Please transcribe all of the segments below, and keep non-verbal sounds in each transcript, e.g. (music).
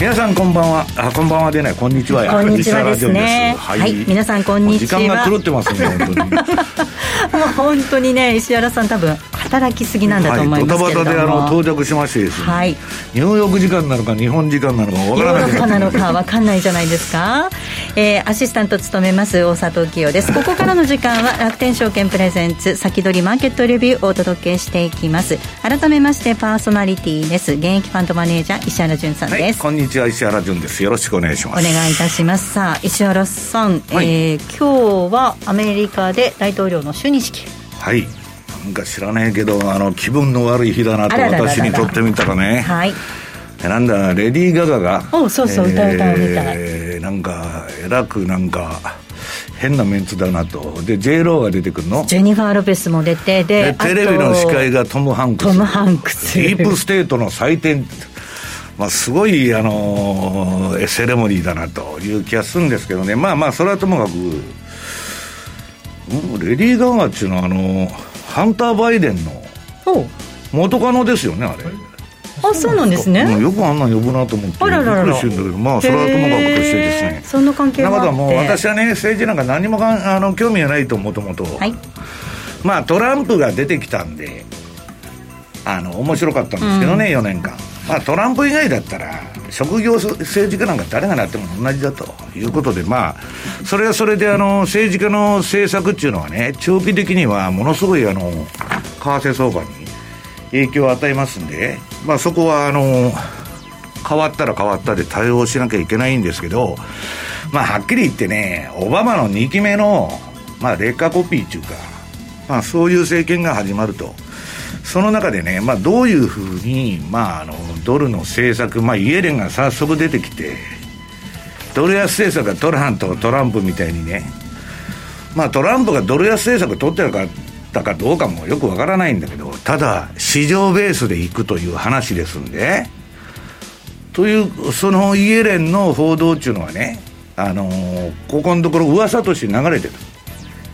皆さんこんばんは。あこんばんはでない。こんにちはこんにちはですね。はい、はい、皆さんこんにちは。時間が狂ってますね本当に。(laughs) もう本当にね石原さん多分働きすぎなんだと思いますけれども、はい、ドタバタであの到着しましてですね、はい、ニューヨーク時間なのか日本時間なのかわからない。ヨーロッパなのかわかんないじゃないですか、えー、アシスタント務めます大里清です。ここからの時間は楽天証券プレゼンツ先取りマーケットレビューをお届けしていきます。改めましてパーソナリティです。現役ファンドマネージャー石原潤さんです、はい、こんにちは石原潤です。よろしくお願いします。お願いいたします。さあ石原さん、はい、えー、今日はアメリカで大統領の就任式。はい。なんか知らねえけどあの気分の悪い日だなと私にとってみたらね。はい。なんだレディー・ガガがおそうそう、歌歌うみたい、えー、なんかえらくなんか変なメンツだなと。で J ローが出てくるの？ジェニファー・ロペスも出てでテレビの司会がトム・ハンクス。トム・ハンクス。ディープステートの祭典まあ、すごい、あのー、セレモニーだなという気がするんですけどね、まあまあ、それはともかく、レディー・ガガっていうのは、あのハンター・バイデンの元カノですよね、あれ。あそうなんですね、よくあんなん呼ぶなと思ってびっくりしてるんだけどまあそれはともかくとしてですね。そんな関係があって。もう私はね政治なんか何もかあの興味がないともともと。まあトランプが出てきたんであの面白かったんですけどね、うん、4年間まあトランプ以外だったら職業政治家なんか誰がなっても同じだということで、まあ、それはそれであの政治家の政策っていうのはね、長期的にはものすごいあの為替相場に影響を与えますんで、まあ、そこはあの変わったら変わったで対応しなきゃいけないんですけど、まあ、はっきり言ってね、オバマの2期目の、まあ、劣化コピーっていうか、まあ、そういう政権が始まると。その中でね、まあ、どういうふうに、まあ、あのドルの政策、まあ、イエレンが早速出てきて、ドル安政策がトランプトランプみたいにね、まあ、トランプがドル安政策を取ってるかったかどうかもよくわからないんだけど、ただ、市場ベースでいくという話ですんで、という、そのイエレンの報道っていうのはね、あのー、ここのところ噂として流れてる。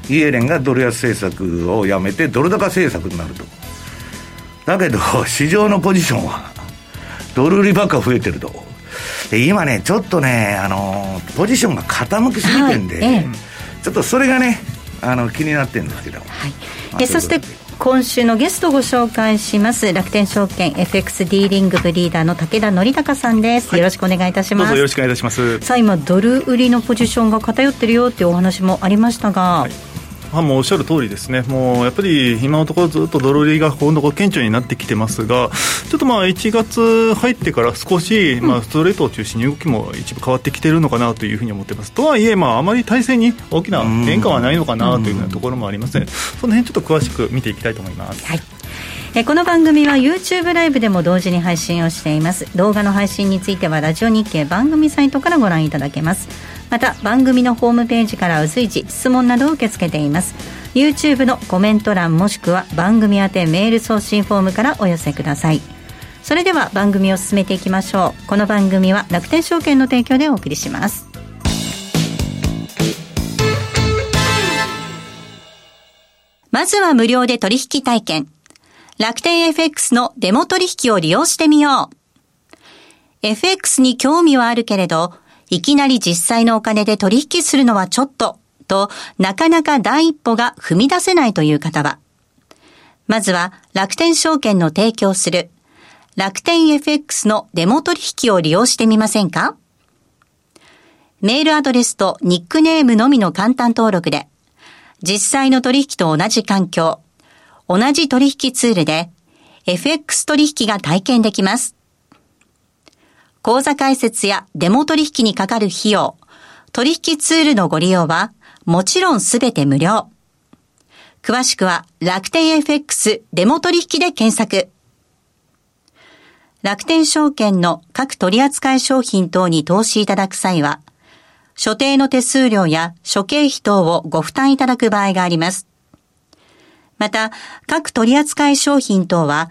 イエレンがドル安政策をやめてドル高政策になると。だけど、市場のポジションは、ドル売りばっか増えてると。で今ね、ちょっとね、あのポジションが傾きすぎてんで、はいええ、ちょっとそれがね、あの気になってるんですけど。はい。まあ、そして今週のゲストをご紹介します。楽天証券 FX ディーリング部リーダーの武田則孝さんです、はい、よろしくお願いいたします。よろしくお願いいたします。さあ今ドル売りのポジションが偏ってるよっていうお話もありましたが、はいあもうおっしゃる通りですね、もうやっぱり今のところずっとドル売りがここのところ顕著になってきてますが、ちょっとまあ1月入ってから少し、まあ、ストレートを中心に動きも一部変わってきているのかなというふうに思ってます。とはいえ、まあ、あまり体制に大きな変化はないのかなというふうなところもありません、その辺ちょっと詳しく見ていきたいと思います。はい。えこの番組は YouTube ライブでも同時に配信をしています。動画の配信についてはラジオ日経番組サイトからご覧いただけますまた番組のホームページから随時質問などを受け付けています。YouTube のコメント欄もしくは番組宛てメール送信フォームからお寄せください。それでは番組を進めていきましょう。この番組は楽天証券の提供でお送りします。まずは無料で取引体験。楽天 FX のデモ取引を利用してみよう。FX に興味はあるけれどいきなり実際のお金で取引するのはちょっととなかなか第一歩が踏み出せないという方は、まずは楽天証券の提供する。楽天 FX のデモ取引を利用してみませんか？メールアドレスとニックネームのみの簡単登録で、実際の取引と同じ環境、同じ取引ツールで FX 取引が体験できます。口座開設やデモ取引にかかる費用、取引ツールのご利用はもちろんすべて無料。詳しくは楽天 FX デモ取引で検索。楽天証券の各取扱商品等に投資いただく際は、所定の手数料や諸経費等をご負担いただく場合があります。また、各取扱商品等は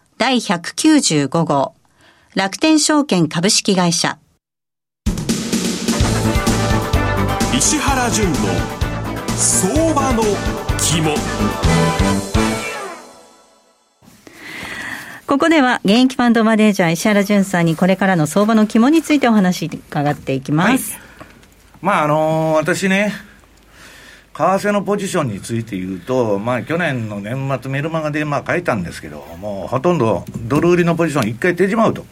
第195号。楽天証券株式会社。石原淳の相場の肝。ここでは現役ファンドマネージャー石原淳さんにこれからの相場の肝についてお話伺っていきます、はい、まああのー、私ね為替のポジションについて言うと、まあ、去年の年末メルマガでまあ書いたんですけど、もうほとんどドル売りのポジション一回手じまうと。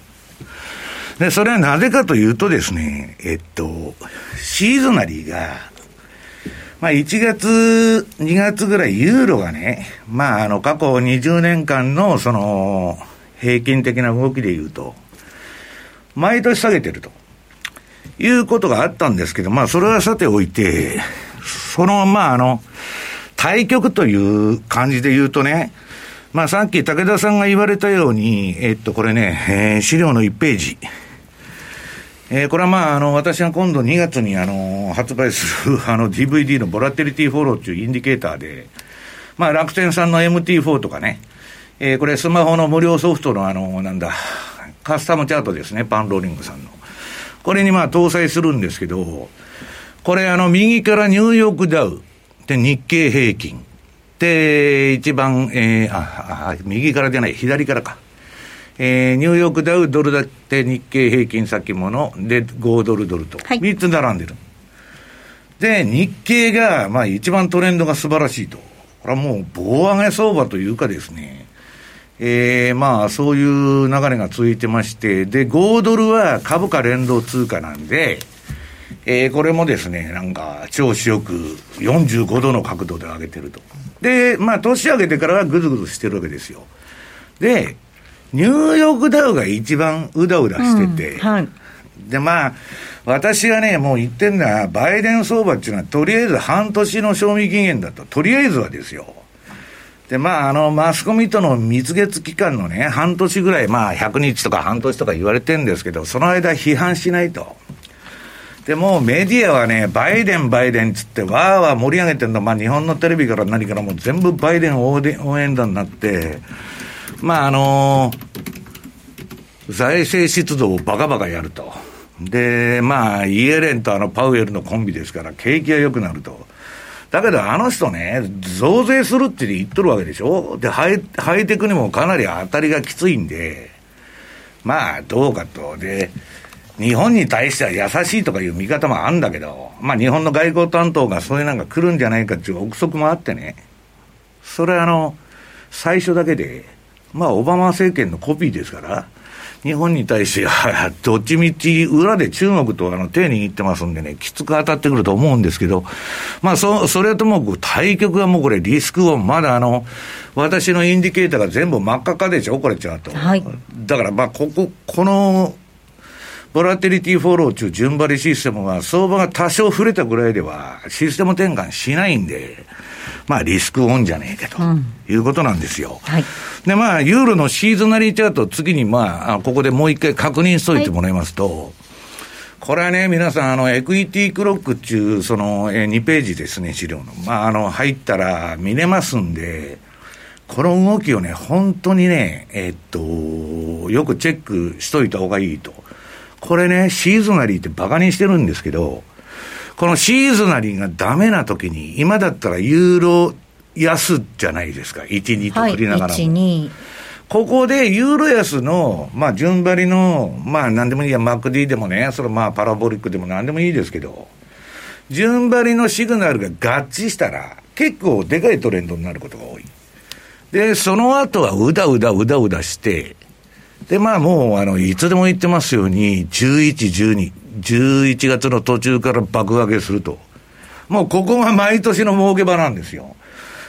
で、それはなぜかというとですね、えっと、シーズナリーが、まあ1月、2月ぐらいユーロがね、まああの過去20年間のその平均的な動きで言うと、毎年下げてると。いうことがあったんですけど、まあそれはさておいて、その、まあ、あの、対局という感じで言うとね、まあ、さっき武田さんが言われたように、えっと、これね、えー、資料の1ページ。えー、これはまあ、あの、私が今度2月にあの、発売するあの DVD のボラテリティフォローというインディケーターで、まあ、楽天さんの MT4 とかね、えー、これスマホの無料ソフトのあの、なんだ、カスタムチャートですね、パンローリングさんの。これにまあ搭載するんですけど、これあの、右からニューヨークダウ、で、日経平均。で、一番、えー、あ、あ、右からじゃない、左からか。えー、ニューヨークダウ、ドルだって日経平均先物、で、5ドルドルと。はい、3つ並んでる。で、日経が、まあ一番トレンドが素晴らしいと。これはもう棒上げ相場というかですね、えー、まあそういう流れが続いてまして、で、5ドルは株価連動通貨なんで、えー、これもですね、なんか、調子よく45度の角度で上げてると。で、まあ、年上げてからはぐずぐずしてるわけですよ。で、ニューヨークダウが一番うだうだしてて、うんはい、で、まあ、私がね、もう言ってんだは、バイデン相場っていうのは、とりあえず半年の賞味期限だと、とりあえずはですよ。で、まあ、あの、マスコミとの蜜月期間のね、半年ぐらい、まあ、100日とか半年とか言われてるんですけど、その間批判しないと。でもメディアはね、バイデン、バイデンっつって、わーわー盛り上げてるの、まあ、日本のテレビから何からも全部バイデン応援団になって、まああのー、財政出動をバカバカやると。で、まあ、イエレンとあのパウエルのコンビですから、景気が良くなると。だけど、あの人ね、増税するって言っとるわけでしょで、ハイハイテクにもかなり当たりがきついんで、まあ、どうかと。で、日本に対しては優しいとかいう見方もあるんだけど、まあ日本の外交担当がそういうなんか来るんじゃないかっていう憶測もあってね、それあの、最初だけで、まあオバマ政権のコピーですから、日本に対しては、(laughs) どっちみち裏で中国とあの手握ってますんでね、きつく当たってくると思うんですけど、まあそ、それとも対局はもうこれリスクをまだあの、私のインディケーターが全部真っ赤かでしょ、これちゃうと。はい。だからまあ、ここ、この、ボラテリティフォロー中順張りシステムは相場が多少触れたぐらいではシステム転換しないんで、まあリスクオンじゃねえかということなんですよ。うんはい、でまあユーロのシーズナリーチャート次にまあここでもう一回確認しといてもらいますと、はいこれはね、皆さん、あの、エクイティクロックっていう、その、え2ページですね、資料の。まあ、あの、入ったら見れますんで、この動きをね、本当にね、えっと、よくチェックしといた方がいいと。これね、シーズナリーってバカにしてるんですけど、このシーズナリーがダメな時に、今だったらユーロ安じゃないですか、1、2と振りながらも。はい、1、2。ここでユーロ安の、まあ、順張りの、まあ、なんでもいいや、マクディでもね、それまあ、パラボリックでもなんでもいいですけど、順張りのシグナルが合致したら、結構でかいトレンドになることが多い。で、その後はうだうだうだうだして、で、まあもう、あの、いつでも言ってますように、11、12、11月の途中から爆上げすると。もうここが毎年の儲け場なんですよ。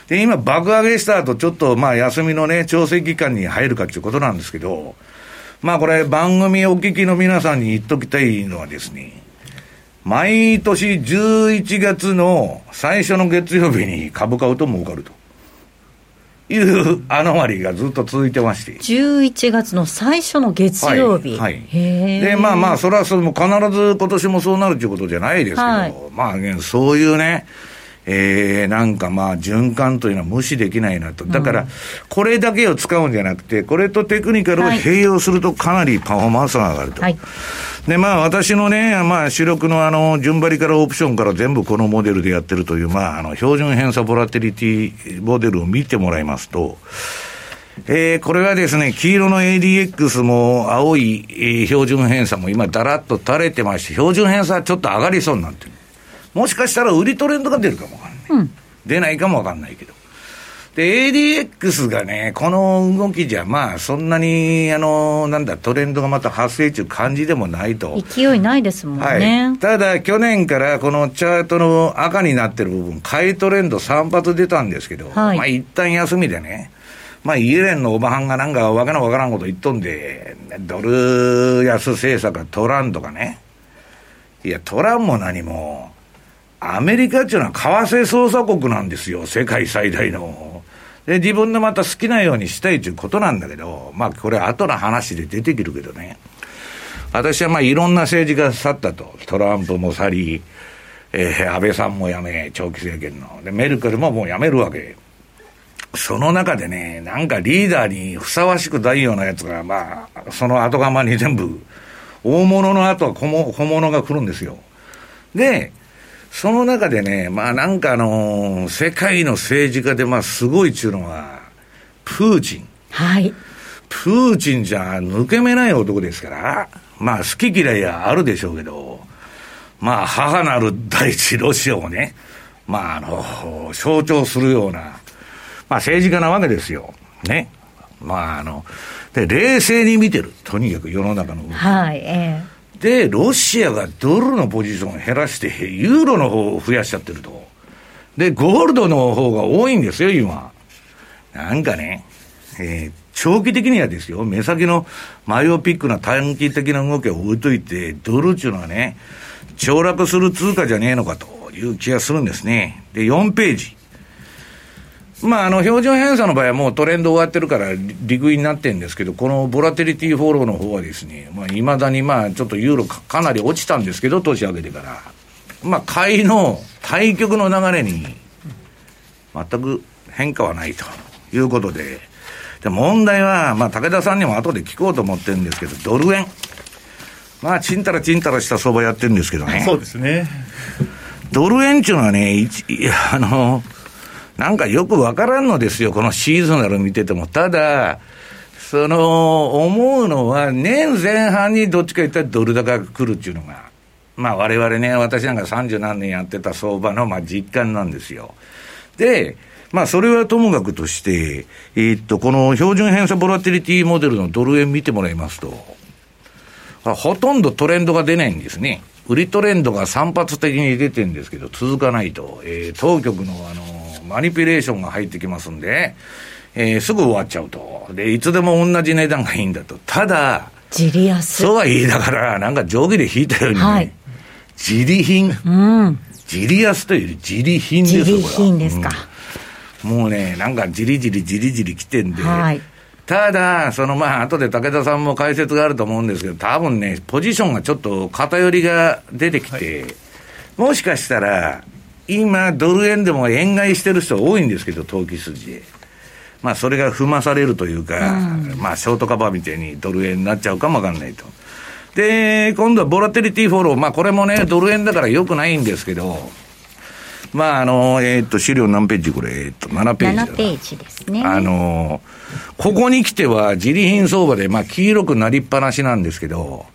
で、今爆上げした後、ちょっとまあ休みのね、調整期間に入るかっていうことなんですけど、まあこれ番組お聞きの皆さんに言っときたいのはですね、毎年11月の最初の月曜日に株買うと儲かると。いうアノマリーがずっと続いてまして。11月の最初の月曜日、はい、はい、でまあまあそれはそれも必ず今年もそうなるということじゃないですけど、はい、まあ、ね、そういうねえー、なんかまあ循環というのは無視できないなと。だから、これだけを使うんじゃなくて、これとテクニカルを併用するとかなりパフォーマンスが上がると。はい、で、まあ私のね、まあ主力のあの、順張りからオプションから全部このモデルでやってるという、まああの、標準偏差ボラテリティモデルを見てもらいますと、えー、これはですね、黄色の ADX も青い、えー、標準偏差も今だらっと垂れてまして、標準偏差はちょっと上がりそうになってる。もしかしたら売りトレンドが出るかも。うん、出ないかもわかんないけど。で、ADX がね、この動きじゃ、まあ、そんなに、あの、なんだ、トレンドがまた発生中感じでもないと。勢いないですもんね。はい、ただ、去年からこのチャートの赤になってる部分、買いトレンド3発出たんですけど、はい、まあ、一旦休みでね、まあ、イエレンのおばはんがなんかわけのわからんこと言っとんで、ドル安政策が取らんとかね。いや、取らんも何も、アメリカっていうのは為替操作国なんですよ、世界最大の。で、自分でまた好きなようにしたいということなんだけど、まあこれ後の話で出てくるけどね。私はまあいろんな政治家去ったと。トランプも去り、えー、安倍さんも辞め、長期政権の。で、メルケルももう辞めるわけ。その中でね、なんかリーダーにふさわしくないようなやつが、まあ、その後釜に全部、大物の後は小物が来るんですよ。で、その中でね、まあなんかあのー、世界の政治家でまあすごいっていうのは、プーチン。はい。プーチンじゃ抜け目ない男ですから、まあ好き嫌いはあるでしょうけど、まあ母なる大地ロシアをね、まああの、象徴するような、まあ政治家なわけですよ。ね。まああの、で、冷静に見てる。とにかく世の中のはい、ええで、ロシアがドルのポジションを減らして、ユーロの方を増やしちゃってると。で、ゴールドの方が多いんですよ、今。なんかね、えー、長期的にはですよ、目先のマイオピックな短期的な動きを置いといて、ドルっていうのはね、凋落する通貨じゃねえのかという気がするんですね。で、4ページ。まあ、あの、標準偏差の場合はもうトレンド終わってるから、利食いになってるんですけど、このボラテリティフォローの方はですね、まあ、未だにまあ、ちょっとユーロかなり落ちたんですけど、年明けてから。まあ、買いの対局の流れに、全く変化はないということで、で問題は、まあ、武田さんにも後で聞こうと思ってるんですけど、ドル円。まあ、ちんたらちんたらした相場やってるんですけどね。そうですね。ドル円っていうのはね、あの、なんかよくわからんのですよ、このシーズナル見てても。ただ、その、思うのは、年前半にどっちか言ったらドル高が来るっていうのが、まあ我々ね、私なんか三十何年やってた相場の、まあ実感なんですよ。で、まあそれはともかくとして、えー、っと、この標準偏差ボラティリティモデルのドル円見てもらいますと、ほとんどトレンドが出ないんですね。売りトレンドが散発的に出てるんですけど、続かないと、えー、当局のあの、マニピュレーションが入ってきますんで、えー、すぐ終わっちゃうと。で、いつでも同じ値段がいいんだと。ただ、自利安。そうは言いながら、なんか定規で引いたようにね、はい、自利品。うん。自利安というより自利品です自利品ですか、うん、もうね、なんかじりじりじりじり来てんで、はい、ただ、そのまあ、後で武田さんも解説があると思うんですけど、多分ね、ポジションがちょっと偏りが出てきて、はい、もしかしたら、今、ドル円でも円買いしてる人多いんですけど、投機筋で。まあ、それが踏まされるというか、うん、まあ、ショートカバーみたいにドル円になっちゃうかもわかんないと。で、今度はボラテリティフォロー。まあ、これもね、ドル円だからよくないんですけど、まあ、あの、えっ、ー、と、資料何ページ？これ、えっ、ー、と、7ページだ。7ページですね。あの、ここに来ては、自利品相場で、まあ、黄色くなりっぱなしなんですけど、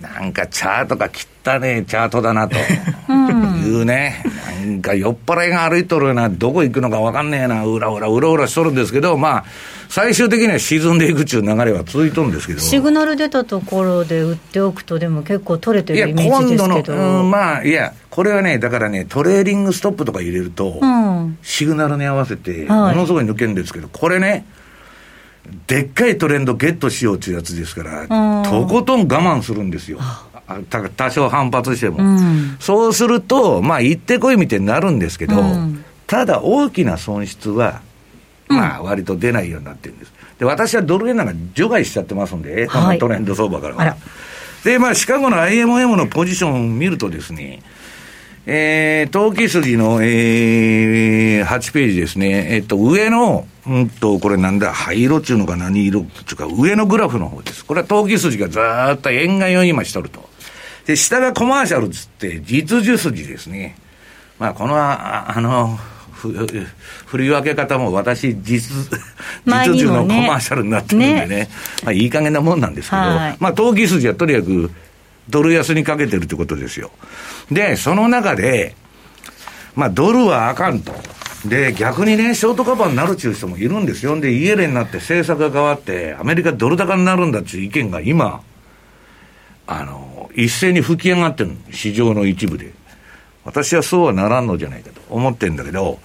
なんかチャートが汚ねチャートだなと。いうね、うん、なんか酔っ払いが歩いとるな、どこ行くのか分かんねえな、うらうらうらうらしとるんですけど、まあ、最終的には沈んでいくっていう流れは続いとるんですけど。シグナル出たところで売っておくと、でも結構取れてるイメージですけど。いや、今度の、うん、まあ、いや、これはね、だからね、トレーリングストップとか入れると、うん、シグナルに合わせて、ものすごい抜けるんですけど、はい、これね、でっかいトレンドゲットしようというやつですから、とことん我慢するんですよ。多少反発しても、うん、そうすると、まあ、行ってこいみたいになるんですけど、うん、ただ大きな損失は、まあ、割と出ないようになってるんです。で、私はドル円なんか除外しちゃってますんで、このトレンド相場からは。で、まあ、シカゴの IMM のポジションを見るとですね、えー、投機筋の、えー、8ページですね。えっと、上の、うんと、これなんだ、灰色っていうのか何色っていうか、上のグラフの方です。これは投機筋がずーっと円買いを今しとると。で、下がコマーシャルつって、実需筋ですね。まあ、この、ああの、振り分け方も私実、(laughs) 実需のコマーシャルになってるんでね、ねまあいい加減なもんなんですけど、まあ投機筋はとにかくドル安にかけてるってことですよ。で、その中で、まあドルはあかんと。で、逆にね、ショートカバーになるっていう人もいるんですよ。で、イエレンになって政策が変わって、アメリカドル高になるんだっていう意見が今、あの、一斉に吹き上がってる市場の一部で。私はそうはならんのじゃないかと思ってんだけど、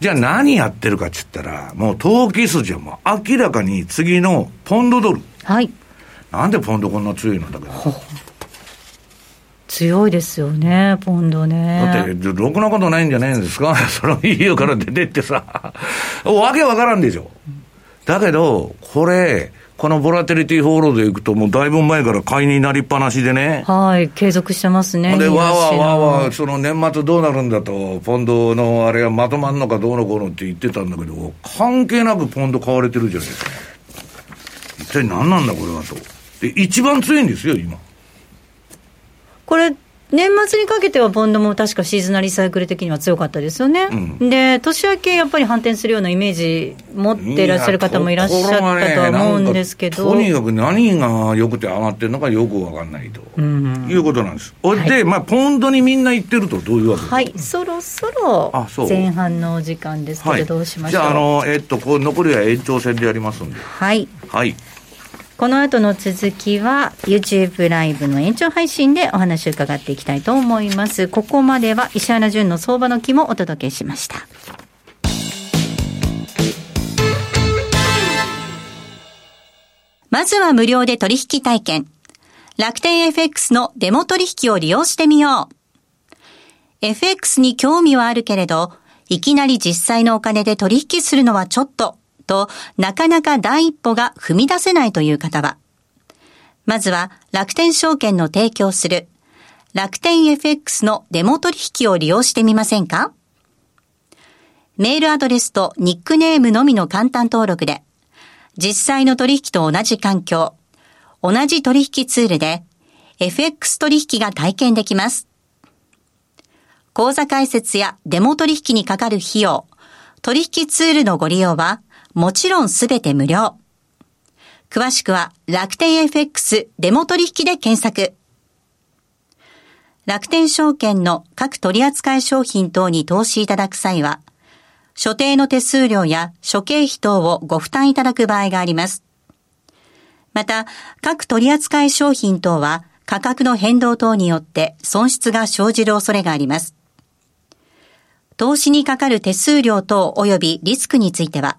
じゃあ何やってるかって言ったら、もう投機筋はもう明らかに次のポンドドル。はい。なんでポンドこんな強いのだけど。強いですよね、ポンドね。だって、ろくなことないんじゃないんですか、(laughs) その EU から出てってさ、わけわからんでしょ。だけど、これ、このボラテリティフォーローでいくと、もうだいぶ前から買いになりっぱなしでね。はい、継続してますね。で、わーわーわーわー、その年末どうなるんだと、ポンドのあれがまとまんのかどうのこうのって言ってたんだけど、関係なくポンド買われてるじゃないですか。一体何なんだこれはと。で、一番強いんですよ、今。これ年末にかけてはボンドも確かシーズナリサイクル的には強かったですよね、うん、で年明け、やっぱり反転するようなイメージ持っていらっしゃる方もいらっしゃったとは思うんですけど、ね、とにかく何がよくて上がってるのかよく分かんないと、うん、いうことなんです。はい、で、まあ、ポンドにみんな言ってると、どういうわけですか？はい、そろそろ前半のお時間ですけど、どうしましょう、はい、じゃあ、あのえっと、こう残りは延長戦でやりますんで。はい、はいこの後の続きは YouTube ライブの延長配信でお話を伺っていきたいと思います。ここまでは石原淳の相場の木もお届けしました。まずは無料で取引体験。楽天 FX のデモ取引を利用してみよう。FX に興味はあるけれど、いきなり実際のお金で取引するのはちょっとと、なかなか第一歩が踏み出せないという方は、まずは楽天証券の提供する楽天 FX のデモ取引を利用してみませんか？メールアドレスとニックネームのみの簡単登録で、実際の取引と同じ環境、同じ取引ツールで、FX 取引が体験できます。口座開設やデモ取引にかかる費用、取引ツールのご利用は、もちろんすべて無料。詳しくは楽天 FX デモ取引で検索。楽天証券の各取扱商品等に投資いただく際は、所定の手数料や諸経費等をご負担いただく場合があります。また、各取扱商品等は価格の変動等によって損失が生じる恐れがあります。投資にかかる手数料等及びリスクについては、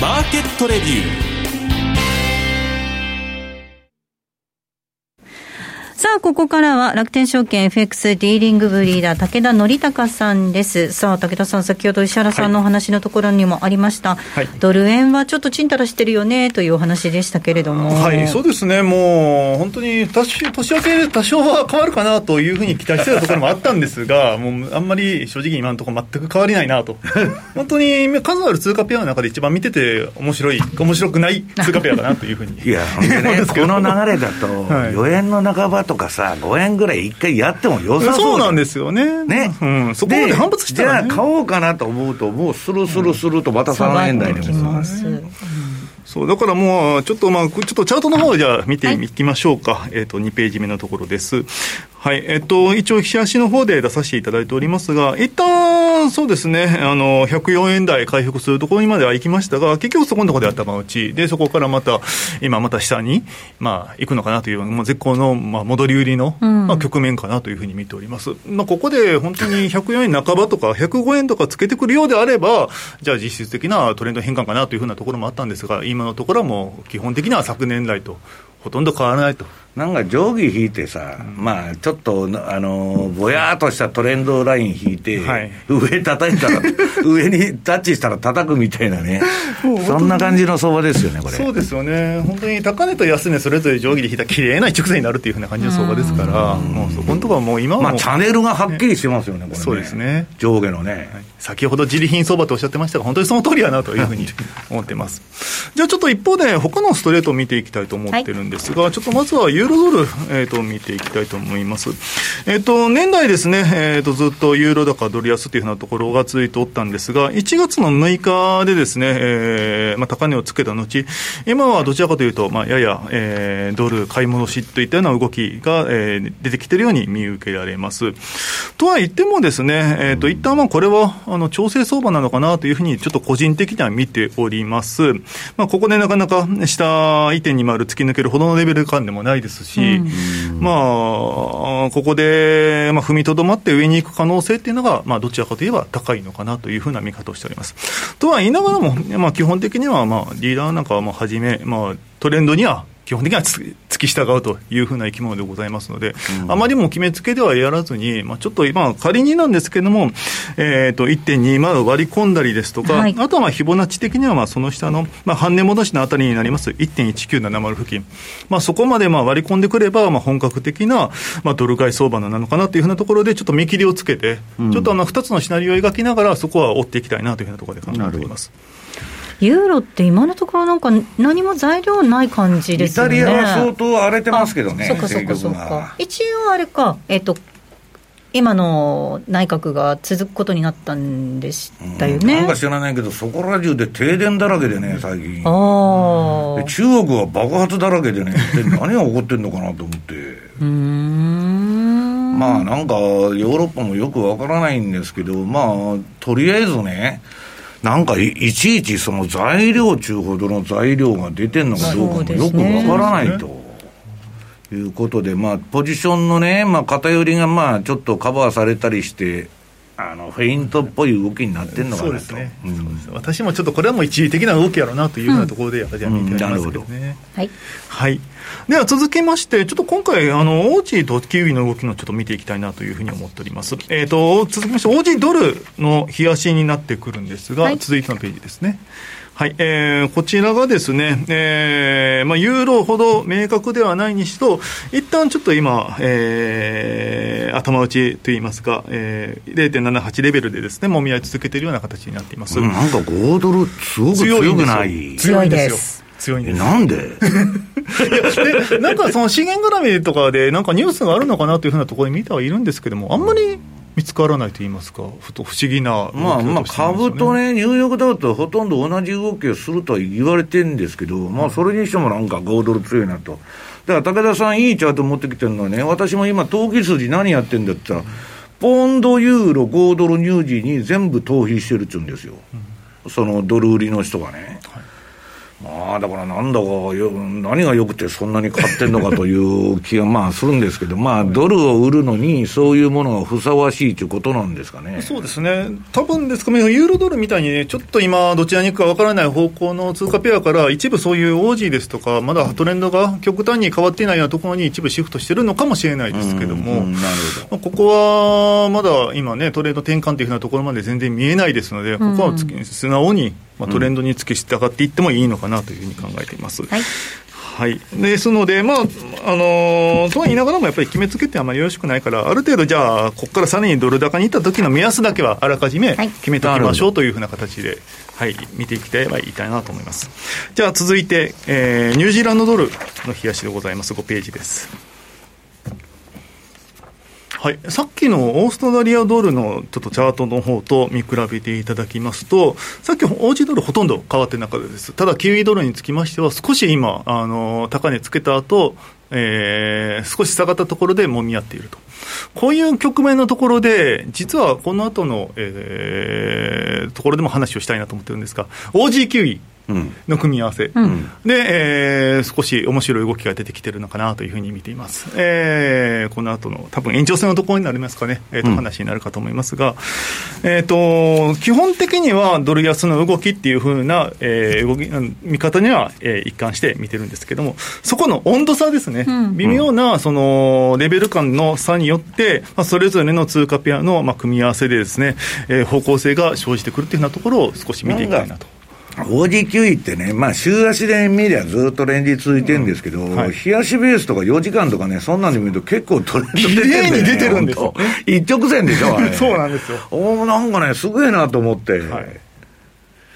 マーケットレビュー。さあ、ここからは楽天証券 FX ディーリングブリーダー、武田則隆さんです。さあ、武田さん、先ほど石原さんのお話のところにもありました、はい、ドル円はちょっとちんたらしてるよねというお話でしたけれども。はい、そうですね、もう本当に年年明け、多少は変わるかなというふうに期待してたところもあったんですが、(laughs) もうあんまり正直、今のところ全く変わりないなと、本当に数ある通貨ペアの中で一番見てて、面白い、面白くない通貨ペアだなというふうに。いや、ね、この流れだと、(laughs) はい、4円の半ばとかさ、5円ぐらい一回やってもよさそうそうなんですよね。ね。うん、そこまで反発したら、ね、じゃあ買おうかなと思うと、もうスルスルスルとまた3円台にます。そうだからもう、ちょっとまあ、ちょっとチャートの方をじゃあ見ていきましょうか、はい、えっ、ー、と、2ページ目のところです。はい、えっと、一応、日足の方で出させていただいておりますが、一旦、そうですね、あの、104円台回復するところにまでは行きましたが、結局そこのところで頭打ち、で、そこからまた、今また下に、まあ、行くのかなという、もう絶好の、まあ、戻り売りの、まあ、局面かなというふうに見ております。まあ、ここで本当に104円半ばとか、105円とかつけてくるようであれば、じゃあ実質的なトレンド変換かなというふうなところもあったんですが、今のところはもう基本的には昨年来と、ほとんど変わらないと。なんか定規引いてさ、うん、まあちょっと、あのぼやっとしたトレンドライン引いて、はい、上叩いたら、(laughs) 上にタッチしたら叩くみたいなね、そんな感じの相場ですよね、これ。そうですよね、本当に高値と安値、それぞれ定規で引いたきれいな直線になるっていうふうな感じの相場ですから、もうそこのところはもう今はまあ、チャンネルがはっきりしてますよね、これ、ね、そうですね。上下のね。はい。先ほど自利品相場とおっしゃってましたが、本当にその通りやなというふうに思ってます。じゃあちょっと一方で、他のストレートを見ていきたいと思ってるんですが、はい、ちょっとまずはユーロドル、えーと、見ていきたいと思います。えっ、ー、と、年内ですね、えっ、ー、と、ずっとユーロ高ドル安というふうなところが続いておったんですが、1月の6日でですね、えー、まあ、高値をつけた後、今はどちらかというと、まあ、やや、えー、ドル買い戻しといったような動きが、えー、出てきているように見受けられます。とは言ってもですね、えっ、ー、と、一旦まあ、これは、あの、調整相場なのかなというふうに、ちょっと個人的には見ております。まあ、ここでなかなか下1.20突き抜けるほどのレベル感でもないですし、うんまあ、ここで、まあ、踏みとどまって上に行く可能性っていうのが、まあ、どちらかといえば高いのかなというふうな見方をしております。とは言いながらも、まあ、基本的には、まあ、リーダーなんかはもうはじめ、まあ、トレンドには基本的には付き従うというふうな生き物でございますので、うん、あまりも決めつけではやらずに、まあ、ちょっと今、仮になんですけれども、えーと、1.20割り込んだりですとか、はい、あとはまあフィボナッチ的にはまあその下の、まあ、半値戻しのあたりになります。1.1970付近、まあ、そこまでまあ割り込んでくれば、まあ、本格的なまあドル買い相場なのかなというふうなところで、ちょっと見切りをつけて、うん、ちょっとあの2つのシナリオを描きながら、そこは追っていきたいなというふうなところで考えております。ユーロって今のところなんか何も材料ない感じですよね。イタリアは相当荒れてますけどね。そっかそっかそっか。一応あれか、えっ、と、今の内閣が続くことになったんでしたよね。なんか知らないけど、そこら中で停電だらけでね、最近。あ中国は爆発だらけでね、何が起こってんのかなと思って。(laughs) うんまあなんか、ヨーロッパもよくわからないんですけど、まあ、とりあえずね、なんかいちいちその材料中ほどの材料が出てるのかどうかもよくわからないと。いうことで、まあ、ポジションのね、まあ、偏りがまあちょっとカバーされたりして、あのフェイントっぽい動きになってんのかなと、ね。うん、私もちょっとこれはもう一時的な動きやろうなというようなところで、やっぱり見てあります。けど。ね。はい、はい。では続きまして、ちょっと今回、あの、オージーとキウイの動きのちょっと見ていきたいなというふうに思っております。えっ、ー、と、続きまして、オージードルの冷やしになってくるんですが、はい、続いてのページですね。はい、えー、こちらがですね、えー、まあ、ユーロほど明確ではないにしと、一旦ちょっと今、えー、頭打ちといいますか、えー、0.78レベルでですね、もみ合い続けているような形になっています。うん、なんか5ドル、すごく強くない。強いです強いんですなんで？(laughs) でなんかその資源絡みとかで、なんかニュースがあるのかなというふうなところで見てはいるんですけども、あんまり見つからないと言いますか、ふと不思議な、ね、まあまあ、株とね、ニューヨークダウとほとんど同じ動きをするとは言われてるんですけど、まあ、それにしてもなんか5ドル強いなと。だから武田さん、いいチャート持ってきてるのはね、私も今、投機筋何やってんだって言ったら、ポンド、ユーロ、5ドル、ニュージーに全部逃避してるっちゅうんですよ、うん、そのドル売りの人がね。はいまあだからなんだかよ、何がよくてそんなに買ってんのかという気が (laughs) まあするんですけど、まあドルを売るのにそういうものがふさわしいということなんですかね。そうですね。多分ですかね、ユーロドルみたいにね、ちょっと今どちらに行くかわからない方向の通貨ペアから一部そういうオージーですとか、まだトレンドが極端に変わっていないようなところに一部シフトしてるのかもしれないですけども、なるほど。ここはまだ今ね、トレード転換というふうなところまで全然見えないですので、ここは素直にまあ、トレンドにつけ従っていってもいいのかなというふうに考えています。はいはい、ですので、まああのー、とは言いながらも、やっぱり決めつけてあまりよろしくないから、ある程度、じゃあ、ここからさらにドル高にいった時の目安だけはあらかじめ決めておきましょうというふうな形で、はい、見ていきたいば言いたいなと思います。じゃあ、続いて、えー、ニュージーランドドルの冷やしでございます、5ページです。はい、さっきのオーストラリアドルのちょっとチャートの方と見比べていただきますと、さっきオージードルほとんど変わってなかったです。ただ、キウイドルにつきましては、少し今、あの、高値つけた後、えー、少し下がったところで揉み合っていると。こういう局面のところで、実はこの後の、えー、ところでも話をしたいなと思ってるんですが、OG9 の組み合わせ、うん、で、えー、少し面白い動きが出てきてるのかなというふうに見ています。えー、この後の多分延長戦のところになりますかね、えーと、話になるかと思いますが、えーと、基本的にはドル安の動きっていうふうな、えー、動き見方には、えー、一貫して見てるんですけども、そこの温度差ですね、うん、微妙なそのレベル感の差によって、まあ、それぞれの通貨ペアの、まあ、組み合わせでですね、えー、方向性が生じてくるっていうようなところを少し見ていきたいなと。OG9 ってね、まあ、週足で見りゃずっとレンジ続いてるんですけど、うんはい、日足ベースとか4時間とかね、そんなんで見ると結構トレンド出てるんだよ、ね、(laughs) 出てるんですよ。一直線でしょ、あれ。(laughs) そうなんですよ。おなんかね、すごいなと思って。はい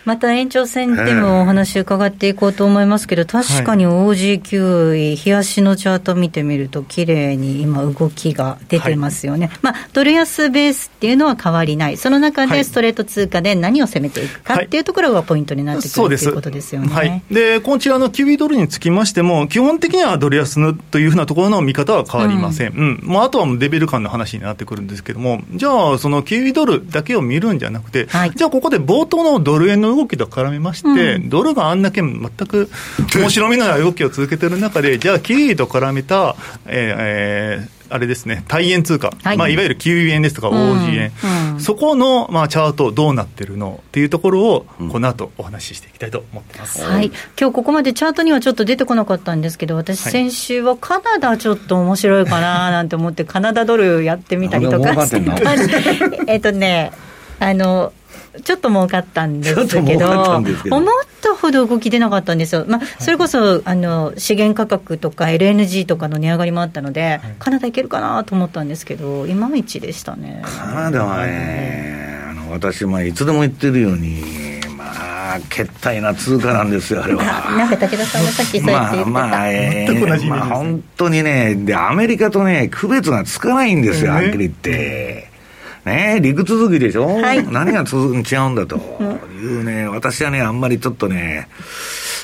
また延長戦でもお話伺っていこうと思いますけど、確かに OG9 位、日足のチャート見てみると、綺麗に今、動きが出てますよね、はい、まあ、ドル安ベースっていうのは変わりない、その中でストレート通貨で何を攻めていくかっていうところがポイントになってくる、はい、ということですよね、はい、でこちらのキウイドルにつきましても、基本的にはドル安のというふうなところの見方は変わりません、うん。うん、あ、あとはレベル感の話になってくるんですけども、じゃあ、そのキウイドルだけを見るんじゃなくて、じゃあ、ここで冒頭のドル円の動きと絡めまして、うん、ドルがあんだけ全く面白みのない動きを続けてる中で、じゃあ、キウイと絡めた、えーえーあれですね、対円通貨、はい。まあ、いわゆるキウイ円ですとか、OG 円、うんうん、そこの、まあ、チャート、どうなってるの？っていうところを、この後お話ししていきたいと思ってます、はい、今日ここまでチャートにはちょっと出てこなかったんですけど、私、先週はカナダ、ちょっと面白いかななんて思って、カナダドルやってみたりとかして (laughs) えっとね、あのちょっと儲かったんですけど、思ったほど動き出なかったんですよ、まあ、それこそあの資源価格とか LNG とかの値上がりもあったので、はい、カナダ行けるかなと思ったんですけど、いまいちでしたね。カナダはね、あの私、まあ、いつでも言ってるように、まあ、けったいな通貨なんですよ、あれは。なんか武田さんがさっきそうやって言ってた。まあ、まあ、えー、まあ、本当にねで、アメリカとね、区別がつかないんですよ、はっきり言って。ね陸続きでしょ、はい、何が続違うんだと。いうね、私はね、あんまりちょっとね、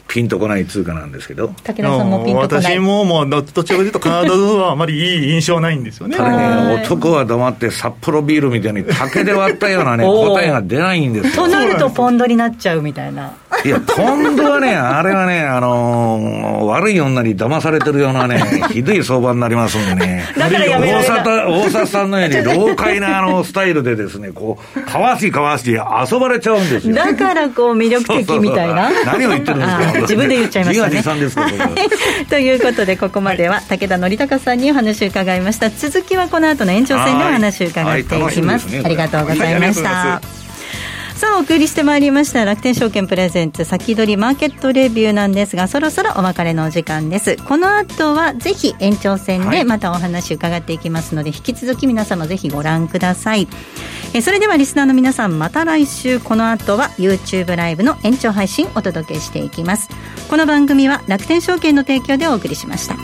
ピンとこない通貨なんですけど。武田さんもピンとこない。私ももう、どちらかというとカナダはあまりいい印象ないんですよね。ただね、男は黙って札幌ビールみたいに竹で割ったようなね、(laughs) 答えが出ないんですよ。となるとポンドになっちゃうみたいな。いや、ポンドはね、あれはね、あのー、悪い女に騙されてるようなね、(laughs) ひどい相場になりますんでね。だからやめ大里、大里さんのように、(laughs) 老快なあのスタイルでですね、こう、かわしかわし遊ばれちゃうんですよ。だからこう、魅力的みたいな。何を言ってるんですか (laughs) 自分で言っちゃいましたね。さんです (laughs) ということで、ここまでは武田則孝さんにお話を伺いました。続きはこの後の延長戦でお話を伺っていきます。ありがとうございました。さあお送りしてまいりました。楽天証券プレゼンツ先取りマーケットレビューなんですがそろそろお別れのお時間です。この後はぜひ延長戦でまたお話伺っていきますので、はい、引き続き皆様ぜひご覧ください。えそれではリスナーの皆さんまた来週。この後は YouTube ライブの延長配信お届けしていきます。この番組は楽天証券の提供でお送りしました